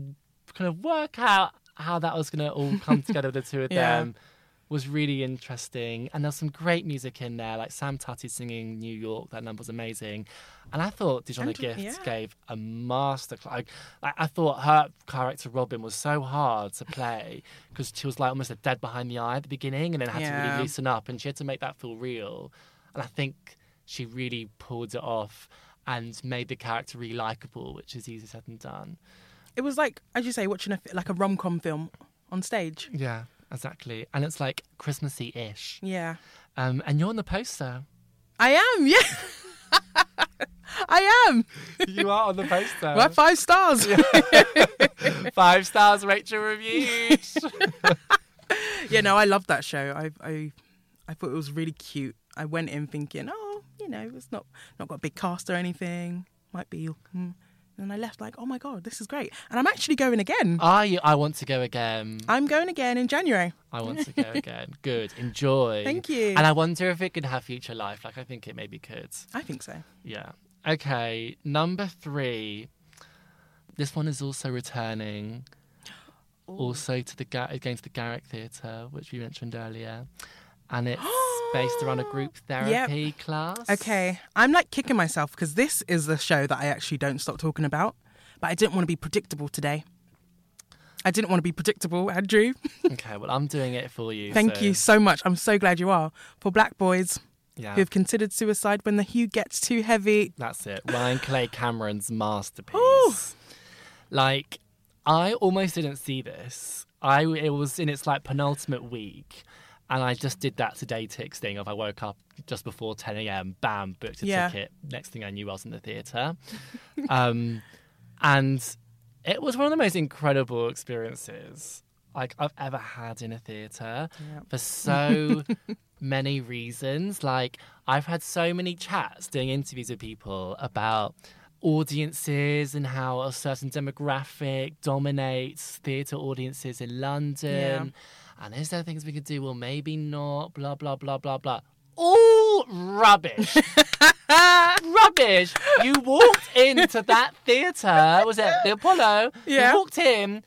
kind of work out how that was going to all come together, the two of Yeah. them, was really interesting. And there's some great music in there, like Sam Tutty singing New York. That number's amazing. And I thought Dijon And- Gift yeah. gave a master. Like, I, I thought her character Robin was so hard to play because she was like almost a dead behind the eye at the beginning, and then had to really loosen up, and she had to make that feel real. And I think she really pulled it off and made the character really likable, which is easier said than done. It was like, as you say, watching a, like a rom com film on stage. Yeah, exactly. And it's like Christmassy ish. Yeah. Um, and you're on the poster. I am, yeah. I am. you are on the poster. Well, five stars. Five stars, Rachel reviews. yeah, no, I loved that show. I, I, I thought it was really cute. I went in thinking, oh, you know, it's not not got a big cast or anything. Might be. Hmm. And I left like, oh my god, this is great. And I'm actually going again. You? I want to go again. I'm going again in January. I want to go again. Good. Enjoy. Thank you. And I wonder if it could have future life. Like I think it maybe could. I think so. Yeah. Okay. Number three. This one is also returning. Also to the Ga- against the Garrick Theatre, which we mentioned earlier, and it's based around a ah. group therapy class. Okay, I'm like kicking myself because this is the show that I actually don't stop talking about. But I didn't want to be predictable today. I didn't want to be predictable, Andrew. Okay. Well, I'm doing it for you. Thank so- you so much. I'm so glad you are. For black boys Yeah. who've considered suicide when the hue gets too heavy. That's it. Ryan Calais Cameron's masterpiece. Ooh. Like, I almost didn't see this. I it was in its like penultimate week, and I just did that TodayTix thing of I woke up just before 10 a.m. Bam, booked a Yeah. ticket. Next thing I knew, I was in the theatre. um, And it was one of the most incredible experiences like I've ever had in a theatre for so many reasons. Like I've had so many chats doing interviews with people about audiences and how a certain demographic dominates theatre audiences in London. And is there things we could do? Well, maybe not. Blah blah blah blah blah. All rubbish. rubbish. You walked into that theatre. Was it the Apollo? Yeah. You walked in.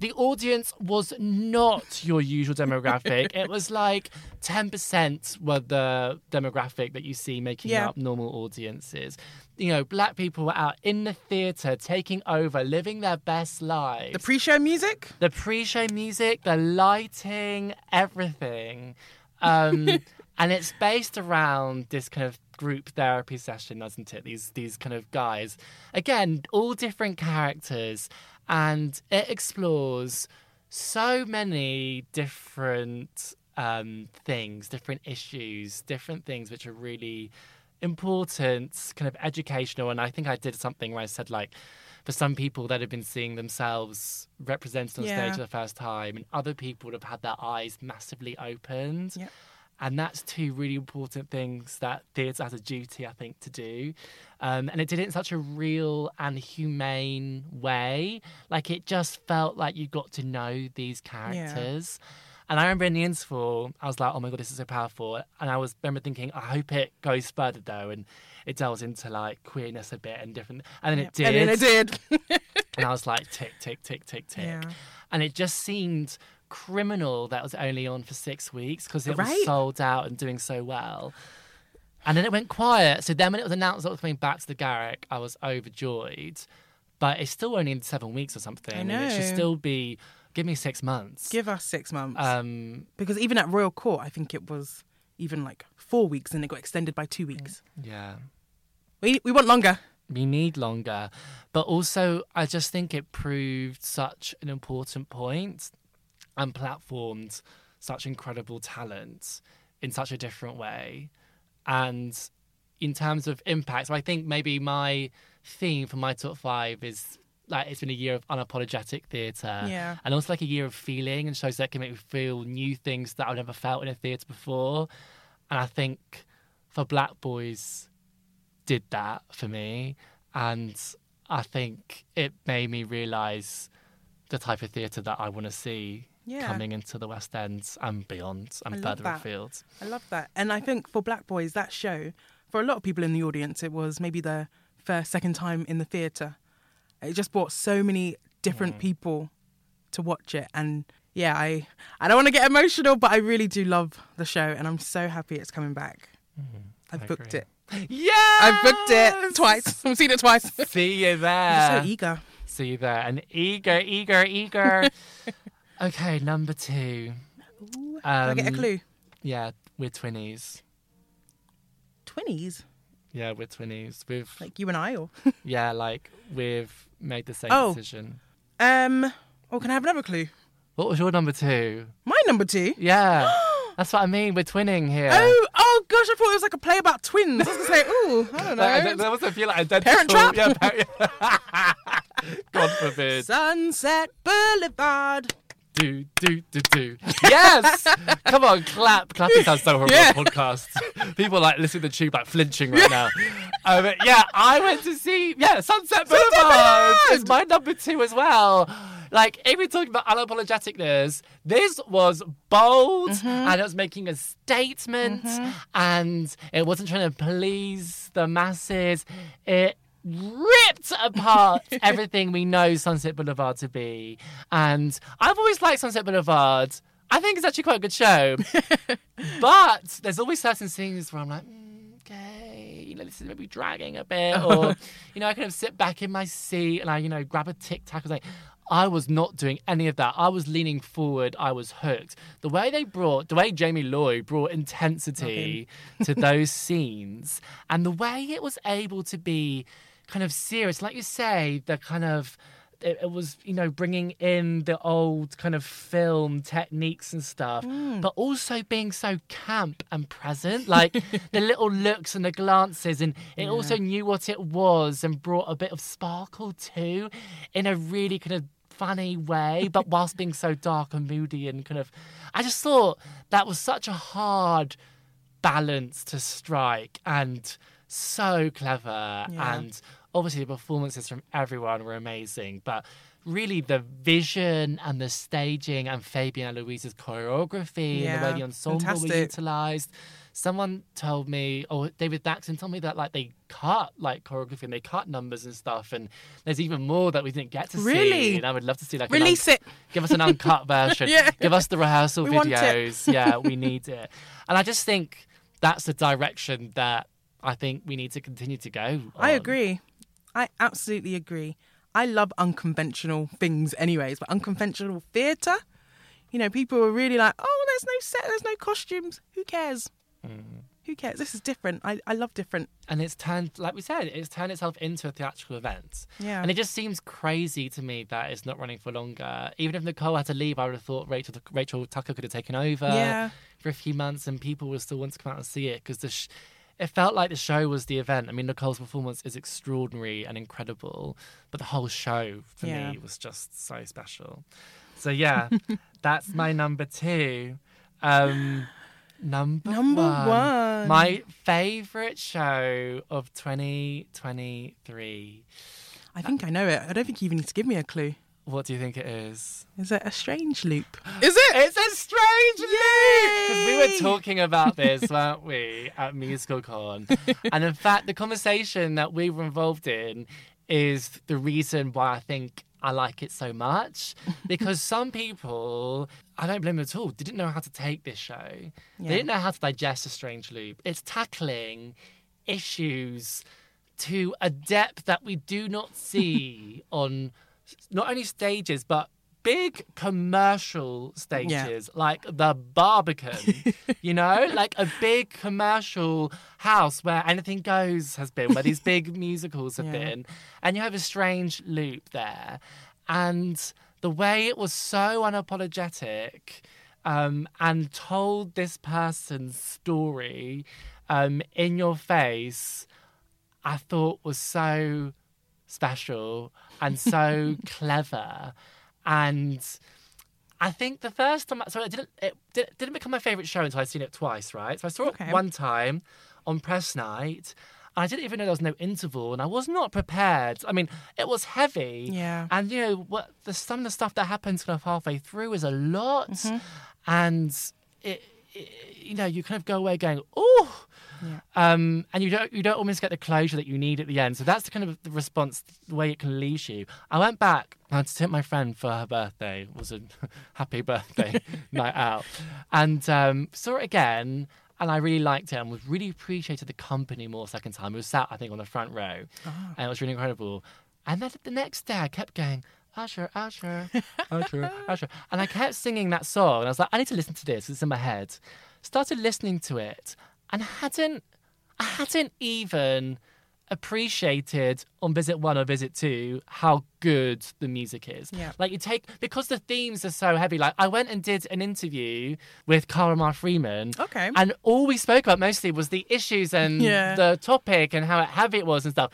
The audience was not your usual demographic. it was like 10% were the demographic that you see making Yeah. up normal audiences. You know, black people were out in the theatre, taking over, living their best lives The pre-show music. the pre-show music, the lighting, everything. Um, and it's based around this kind of group therapy session, doesn't it? These these kind of guys, again, all different characters, and it explores so many different um, things, different issues, different things which are really important, kind of educational. And I think I did something where I said like for some people that have been seeing themselves represented on Yeah. stage for the first time, and other people would have had their eyes massively opened. Yeah. And that's two really important things that theatre has a duty, I think, to do. Um, and it did it in such a real and humane way. Like it just felt like you got to know these characters. And I remember in the interval, I was like, oh my God, this is so powerful. And I was remember thinking, I hope it goes further though. And it delves into like queerness a bit and different. And then it did. And then it did. And I was like, tick, tick, tick, tick, tick. Yeah. And it just seemed criminal that was only on for six weeks because it Right. was sold out and doing so well. And then it went quiet. So then when it was announced that it was coming back to the Garrick, I was overjoyed. But it's still only in seven weeks or something. I And it should still be, give me six months. Give us six months. um, because even at Royal Court, I think it was even like four weeks, and it got extended by two weeks. yeah. We we want longer. we need longer. But also, I just think it proved such an important point and platformed such incredible talent in such a different way. And in terms of impact, so I think maybe my theme for my top five is like it's been a year of unapologetic theatre. Yeah. And also like a year of feeling and shows that can make me feel new things that I've never felt in a theatre before. And I think for Black Boys, did that for me and i think it made me realize the type of theatre that i want to see Yeah. coming into the west end and beyond and further that. afield I love that. And I think for Black Boys, that show, for a lot of people in the audience, it was maybe their first, second time in the theatre. It just brought so many different Mm. people to watch it. And yeah, I, I don't want to get emotional, but I really do love the show. And I'm so happy it's coming back. I've I booked agree. it. yeah I've booked it twice. I've seen it twice. see you I'm there so eager. see you there and eager eager eager okay number two Can I get a Um, clue? yeah we're twinnies 20s? yeah we're twinnies we've Like you and I? or yeah like we've made the same Oh. decision Um, oh, can I have another clue? what was your number two My number two? yeah that's what i mean we're twinning here Oh, oh gosh, I thought it was like a play about twins. I was gonna say, ooh, I don't know. Like, there- there was a feel like identical. Parent Trap? Yeah, par- God forbid. Sunset Boulevard. Do do do do. Yes. Come on, clap. Clapping sounds so horrible Yeah. on podcast. People like listening to the tube like flinching right now. Um, yeah, I went to see yeah Sunset Boulevard. Boulevard! It's my number two as well. Like, if we're talking about unapologeticness, this was bold Mm-hmm. and it was making a statement and it wasn't trying to please the masses. It ripped apart everything we know Sunset Boulevard to be. And I've always liked Sunset Boulevard. I think it's actually quite a good show. but there's always certain scenes where I'm like, mm, okay, you know, this is maybe dragging a bit. Or, you know, I kind of sit back in my seat and I, you know, grab a tic tac and like, I was not doing any of that. I was leaning forward. I was hooked. The way they brought, the way Jamie Lloyd brought intensity to those scenes, and the way it was able to be kind of serious, like you say, the kind of it, it was you know bringing in the old kind of film techniques and stuff, mm. but also being so camp and present, like the little looks and the glances, and it also knew what it was and brought a bit of sparkle too, in a really kind of funny way, but whilst being so dark and moody and kind of, I just thought that was such a hard balance to strike and so clever Yeah. and obviously the performances from everyone were amazing but really the vision and the staging and Fabian Aloise's choreography and the way Yeah, the ensemble were fantastic. utilized someone told me or David Thaxton told me that like they cut like choreography and they cut numbers and stuff and there's even more that we didn't get to see Really? and I would love to see like Release un- it. give us an uncut version Yeah. give us the rehearsal We videos yeah we need it and I just think that's the direction that I think we need to continue to go. I agree. I absolutely agree. I love unconventional things, anyways, but unconventional theatre, you know, people were really like, oh, there's no set, there's no costumes. Who cares? Mm. Who cares? This is different. I, I love different. And it's turned, like we said, it's turned itself into a theatrical event. Yeah. And it just seems crazy to me that it's not running for longer. Even if Nicole had to leave, I would have thought Rachel Rachel Tucker could have taken over Yeah. for a few months, and people would still want to come out and see it because the. Sh- it felt like the show was the event. I mean, Nicole's performance is extraordinary and incredible, but the whole show for Yeah. me was just so special. So yeah, that's my number two. Um, number Number one. my favorite show of 2023. I think I know it. I don't think you even need to give me a clue. What do you think it is? Is it a strange loop? Is it? It's a strange loop! because we were talking about this, weren't we, at MusicalCon? and in fact, the conversation that we were involved in is the reason why I think I like it so much. Because some people, I don't blame them at all, didn't know how to take this show. They didn't know how to digest a strange loop. It's tackling issues to a depth that we do not see on not only stages but big commercial stages like the Barbican, you know, like a big commercial house where anything goes has been, where these big musicals have Yeah. been, and you have a strange loop there, and the way it was so unapologetic. Um, and told this person's story um, in your face, I thought was so special and so clever. And I think the first time, so it didn't, it didn't become my favourite show until I'd seen it twice, right? So I saw Okay. it one time on press night. And I didn't even know there was no interval, and I was not prepared. I mean, it was heavy, Yeah. And you know what? The some of the stuff that happens kind of halfway through is a lot, mm-hmm. and it, it, you know, you kind of go away going, "Oh, Yeah. um, and you don't you don't almost get the closure that you need at the end. So that's the kind of the response, the way it can leave you. I went back uh, to take my friend for her birthday. It was a happy birthday night out, and um, saw it again. And I really liked it and was really appreciated the company more second time. We were sat, I think, on the front row, and it was really incredible. And then the next day, I kept going, Usher, Usher, Usher, Usher. And I kept singing that song. And I was like, I need to listen to this. It's in my head. Started listening to it and hadn't, I hadn't even appreciated on visit one or visit two how good the music is. Yeah. Like you take, because the themes are so heavy, like I went and did an interview with Kyle Ramar Freeman. Okay. And all we spoke about mostly was the issues and Yeah. the topic and how heavy it was and stuff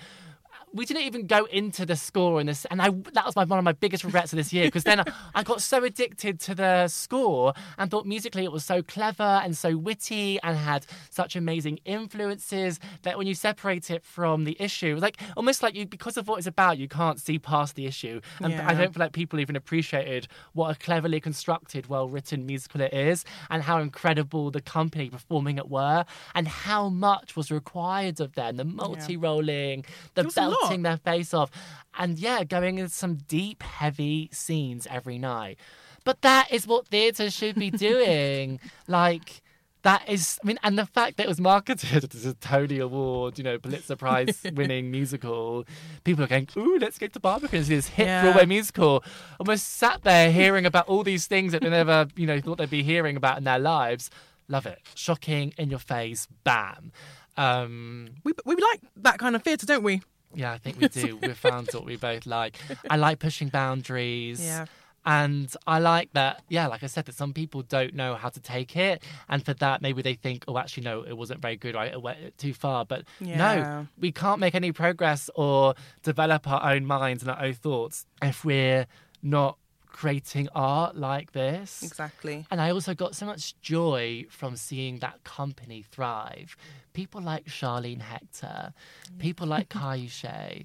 we didn't even go into the score in this, and I that was my one of my biggest regrets of this year because then I got so addicted to the score and thought musically it was so clever and so witty and had such amazing influences that when you separate it from the issue, like almost like you because of what it's about, you can't see past the issue, and I don't feel like people even appreciated what a cleverly constructed, well written musical it is, and how incredible the company performing it were, and how much was required of them, the multi rolling, the was their face off, and yeah, going into some deep, heavy scenes every night. But that is what theatre should be doing. like, that is, I mean, and the fact that it was marketed as a Tony Award, you know, Pulitzer Prize winning musical, people are going, ooh, let's get to Barbican and see this hit Yeah. Broadway musical. Almost sat there hearing about all these things that they never, you know, thought they'd be hearing about in their lives. Love it. Shocking, in your face, bam. Um, We, we like that kind of theatre, don't we? Yeah, I think we do. We've found what we both like. I like pushing boundaries. Yeah. And I like that, yeah, like I said, that some people don't know how to take it. And for that, maybe they think, oh, actually, no, it wasn't very good. Right? It went too far. But Yeah. no, we can't make any progress or develop our own minds and our own thoughts if we're not creating art like this. Exactly. And I also got so much joy from seeing that company thrive. People like Charlene Hector, people like Kai Shay,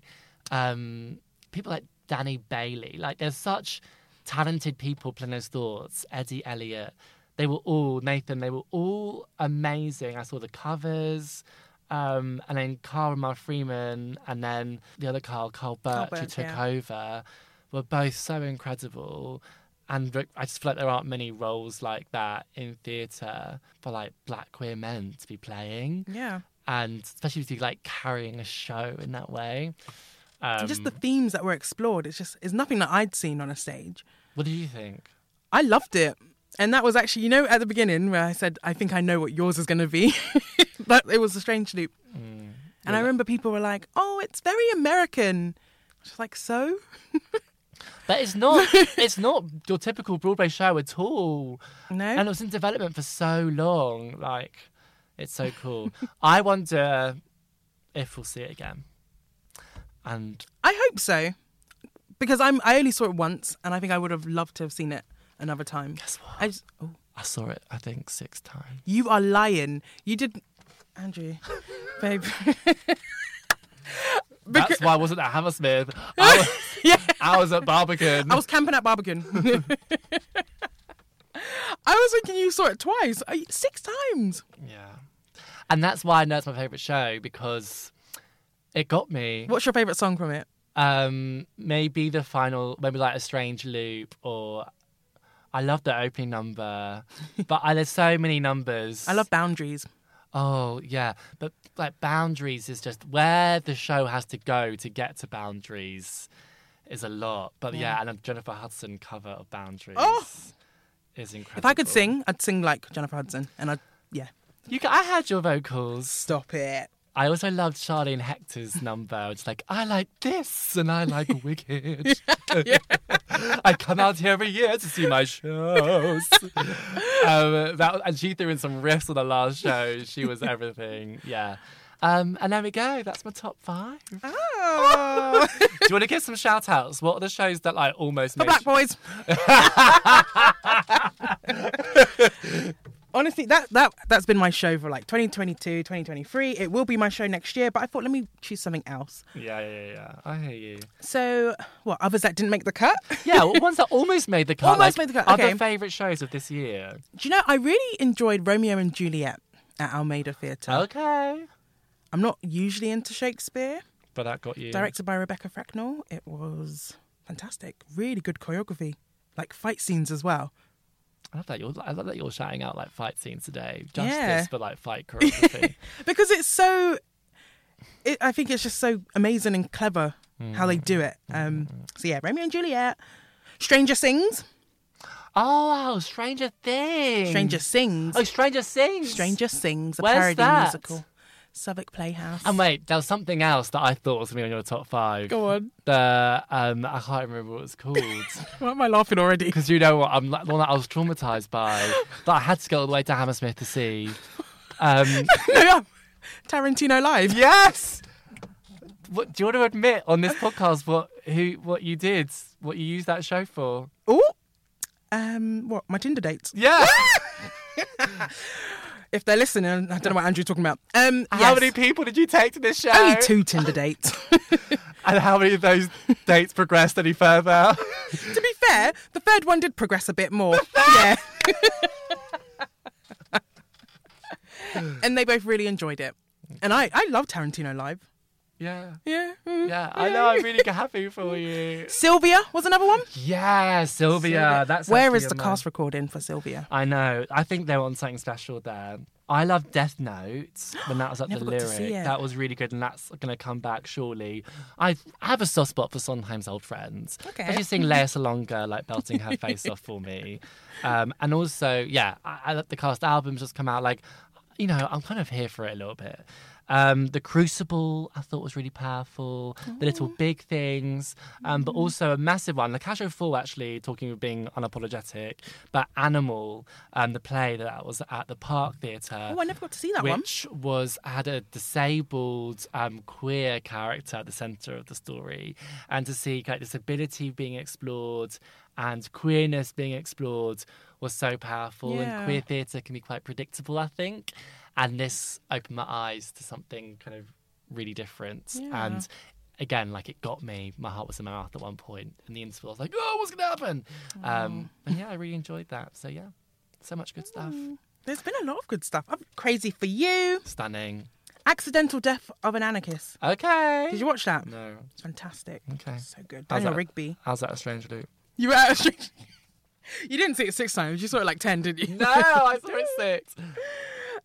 um, people like Danny Bailey. Like, there's such talented people playing those thoughts. Eddie Elliott. They were all, Nathan, they were all amazing. I saw the covers. Um, and then Kyle Ramar Freeman and then the other Carl, Kyle Birch, who Birch, took yeah. over, were both so incredible. And I just feel like there aren't many roles like that in theatre for like black queer men to be playing, Yeah. and especially to like carrying a show in that way. Um, just the themes that were explored. It's just it's nothing that I'd seen on a stage. what did you think? I loved it. And that was actually, you know, at the beginning where I said, I think I know what yours is going to be. but it was a strange loop. Mm. And I remember people were like, oh, it's very American. Just like, so? But it's not. it's not your typical Broadway show at all. No. And it was in development for so long. Like, it's so cool. I wonder if we'll see it again. And I hope so. Because I'm I only saw it once and I think I would have loved to have seen it another time. guess what? I just, oh, I saw it. I think six times. you are lying. You did Andrew, babe. That's why I wasn't at Hammersmith. I was, yeah. I was at Barbican. I was camping at Barbican. I was thinking you saw it twice. Six times. Yeah. And that's why I know it's my favourite show because it got me. What's your favourite song from it? Um, maybe the final, maybe like a strange loop, or I love the opening number. but I, there's so many numbers. I love Boundaries. Oh yeah, but like boundaries is just where the show has to go to get to boundaries is a lot. But yeah, and a Jennifer Hudson cover of boundaries Oh! is incredible. If I could sing, I'd sing like Jennifer Hudson. And I'd, yeah. you I had your vocals. Stop it. I also loved Charlene Hector's number. It's like, I like this and I like Wicked. I come out here every year to see my shows. um, that, and she threw in some riffs on the last show. She was everything. Yeah. Um, and there we go. That's my top five. Oh. Do you want to give some shout outs? What are the shows that like almost the made Black Boys. Honestly, that, that, that's been my show for like 2022, 2023. It will be my show next year, but I thought let me choose something else. Yeah, yeah, yeah. I hear you. So, what, others that didn't make the cut? Yeah, well, ones that almost made the cut. Almost like, made the cut, Other okay. favourite shows of this year. Do you know, I really enjoyed Romeo and Juliet at Almeida Theatre. Okay. I'm not usually into Shakespeare. But that got you. Directed by Rebecca Frecknall. It was fantastic. Really good choreography. Like fight scenes as well. I love that you're. I love that you're shouting out like fight scenes today. Justice Yeah. for like fight choreography. Because it's so it, I think it's just so amazing and clever how they do it. Um so yeah, Romeo and Juliet. Stranger Sings. oh, Stranger Things. Stranger Sings. Oh, Stranger Sings. Stranger Sings, a Where's parody that? musical. Southwark Playhouse. And wait, there was something else that I thought was gonna be on your top five. Go on. The um, I can't remember what it was called Why am I laughing already? because you know what? I'm like, the one that I was traumatized by that I had to go all the way to Hammersmith to see. Um, Tarantino Live. yes. What do you want to admit on this podcast? What who what you did? What you used that show for? Oh. Um what? My Tinder dates. Yeah. If they're listening, I don't know what Andrew's talking about. Um How many people did you take to this show? Only two Tinder dates. And how many of those dates progressed any further? to be fair, the third one did progress a bit more. yeah. and they both really enjoyed it. And I, I love Tarantino Live. Yeah. Yeah. mm, Yeah, I know. I'm really happy for you. Sylvia was another one. Yeah, Sylvia. That's Where is the cast recording for Sylvia? I know. I think they're on something special there. I love Death Note when that was at the lyric. That was really good, and that's going to come back shortly. I have a soft spot for Sondheim's old friends. Okay. Especially seeing Lea Salonga like belting her face off for me, um, and also yeah, I, I, the cast albums just come out like. you know, I'm kind of here for it a little bit. Um, the Crucible, I thought was really powerful. The Little Big Things, um, but also a massive one. The Casual Fall, actually, talking of being unapologetic, but Animal, um, the play that was at the Park Theatre. Oh, I never got to see that one. which was had a disabled um, queer character at the center of the story, and to see like disability being explored and queerness being explored was so powerful. Yeah. And queer theatre can be quite predictable, I think, and this opened my eyes to something kind of really different. Yeah. And again, like it got me. My heart was in my mouth at one point, in the interval. I was like, "Oh, what's gonna happen?" Um, and yeah, I really enjoyed that. So yeah, so much good stuff. There's been a lot of good stuff. I'm crazy for you. Stunning. Accidental death of an anarchist. Okay. Did you watch that? No. It's fantastic. Okay. So good. How's Daniel that? Rigby. How's that a strange loop? You were at a street. You didn't see it six times. You saw it like ten, didn't you? No, I saw it six.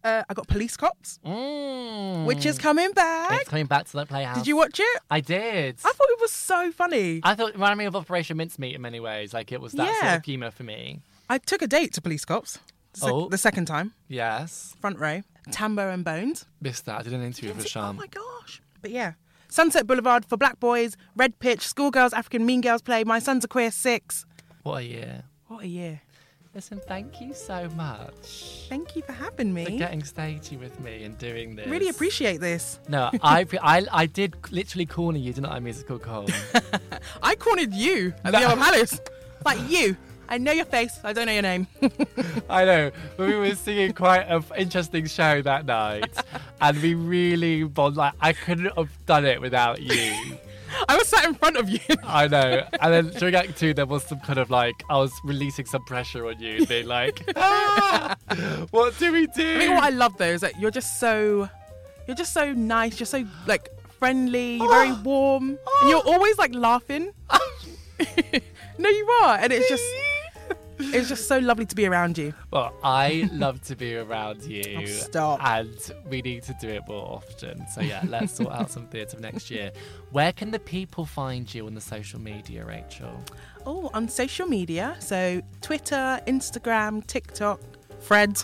Uh, I got Police Cops, Mm. which is coming back. It's coming back to that playhouse. Did you watch it? I did. I thought it was so funny. I thought it reminded me of Operation Mincemeat in many ways. Like it was that sort Yeah. of humour for me. I took a date to Police Cops. The, Oh. the second time, Yes. front row. Tambo and Bones. Missed that. I did an interview with Sham. Oh my gosh. But yeah. Sunset Boulevard for Black Boys, Red Pitch, Schoolgirls, African Mean Girls Play, My Son's a Queer Six. What a year. What a year. Listen, thank you so much Thank you for having me. for getting stagey with me and doing this. Really appreciate this. No, I, I, I did literally corner you, didn't I, musical Cole? I cornered you at the Yellow Palace. Like you. I know your face. I don't know your name. I know, but we were singing quite an interesting show that night, and we really bond. Like I couldn't have done it without you. I was sat in front of you. I know. And then during Act Two, there was some kind of like I was releasing some pressure on you, being like, "Ah, "What do we do?" I mean, what I love though is that you're just so, you're just so nice. You're so like friendly. You're very warm, and you're always like laughing. no, you are, and it's just, it's just so lovely to be around you. Well, I love to be around you. Oh, stop. And we need to do it more often. So yeah, let's sort out some theatre next year. Where can the people find you on the social media, Rachel? Oh, on social media, so Twitter, Instagram, TikTok, Fred.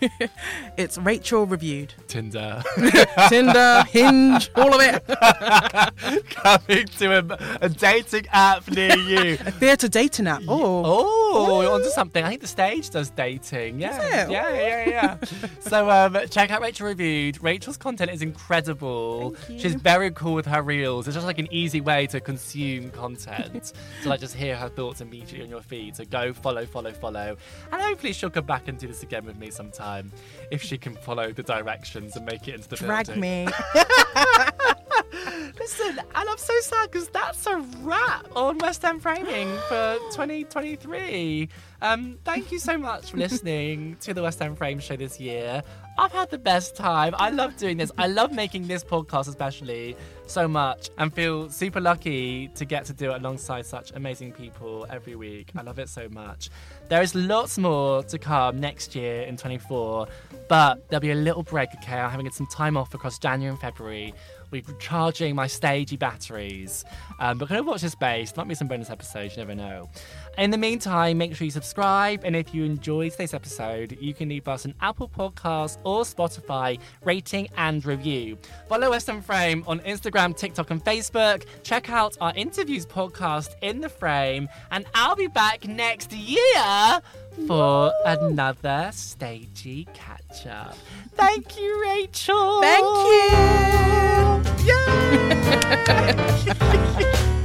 it's Rachel reviewed. Tinder. Tinder, Hinge, all of it. Coming to a, a dating app near you. A theatre dating app. Oh, Oh, Ooh. onto something. I think the stage does dating. Yeah, it? yeah, yeah, yeah. so um, check out Rachel Reviewed. Rachel's content is incredible. She's very cool with her reels. It's just like an easy way to consume content. to like just hear her thoughts immediately on your feed. So go follow, follow, follow, and hopefully she'll come back and do this again with me sometime Um, if she can follow the directions and make it into the drag building. me. Listen, and I'm so sad because that's a wrap on West End Framing for 2023. Um, thank you so much for listening to the West End Frame show this year. I've had the best time. I love doing this. I love making this podcast, especially so much, and feel super lucky to get to do it alongside such amazing people every week. I love it so much. There is lots more to come next year in 24, but there'll be a little break, okay? I'm having some time off across January and February. We're recharging my stagey batteries. Um, but kind of watch this space. Might be some bonus episodes, you never know. In the meantime, make sure you subscribe. And if you enjoyed today's episode, you can leave us an Apple Podcast or Spotify rating and review. Follow West End Frame on Instagram, TikTok, and Facebook. Check out our interviews podcast in the frame. And I'll be back next year for another stagey catch up. Thank you, Rachel. Thank you. Yeah.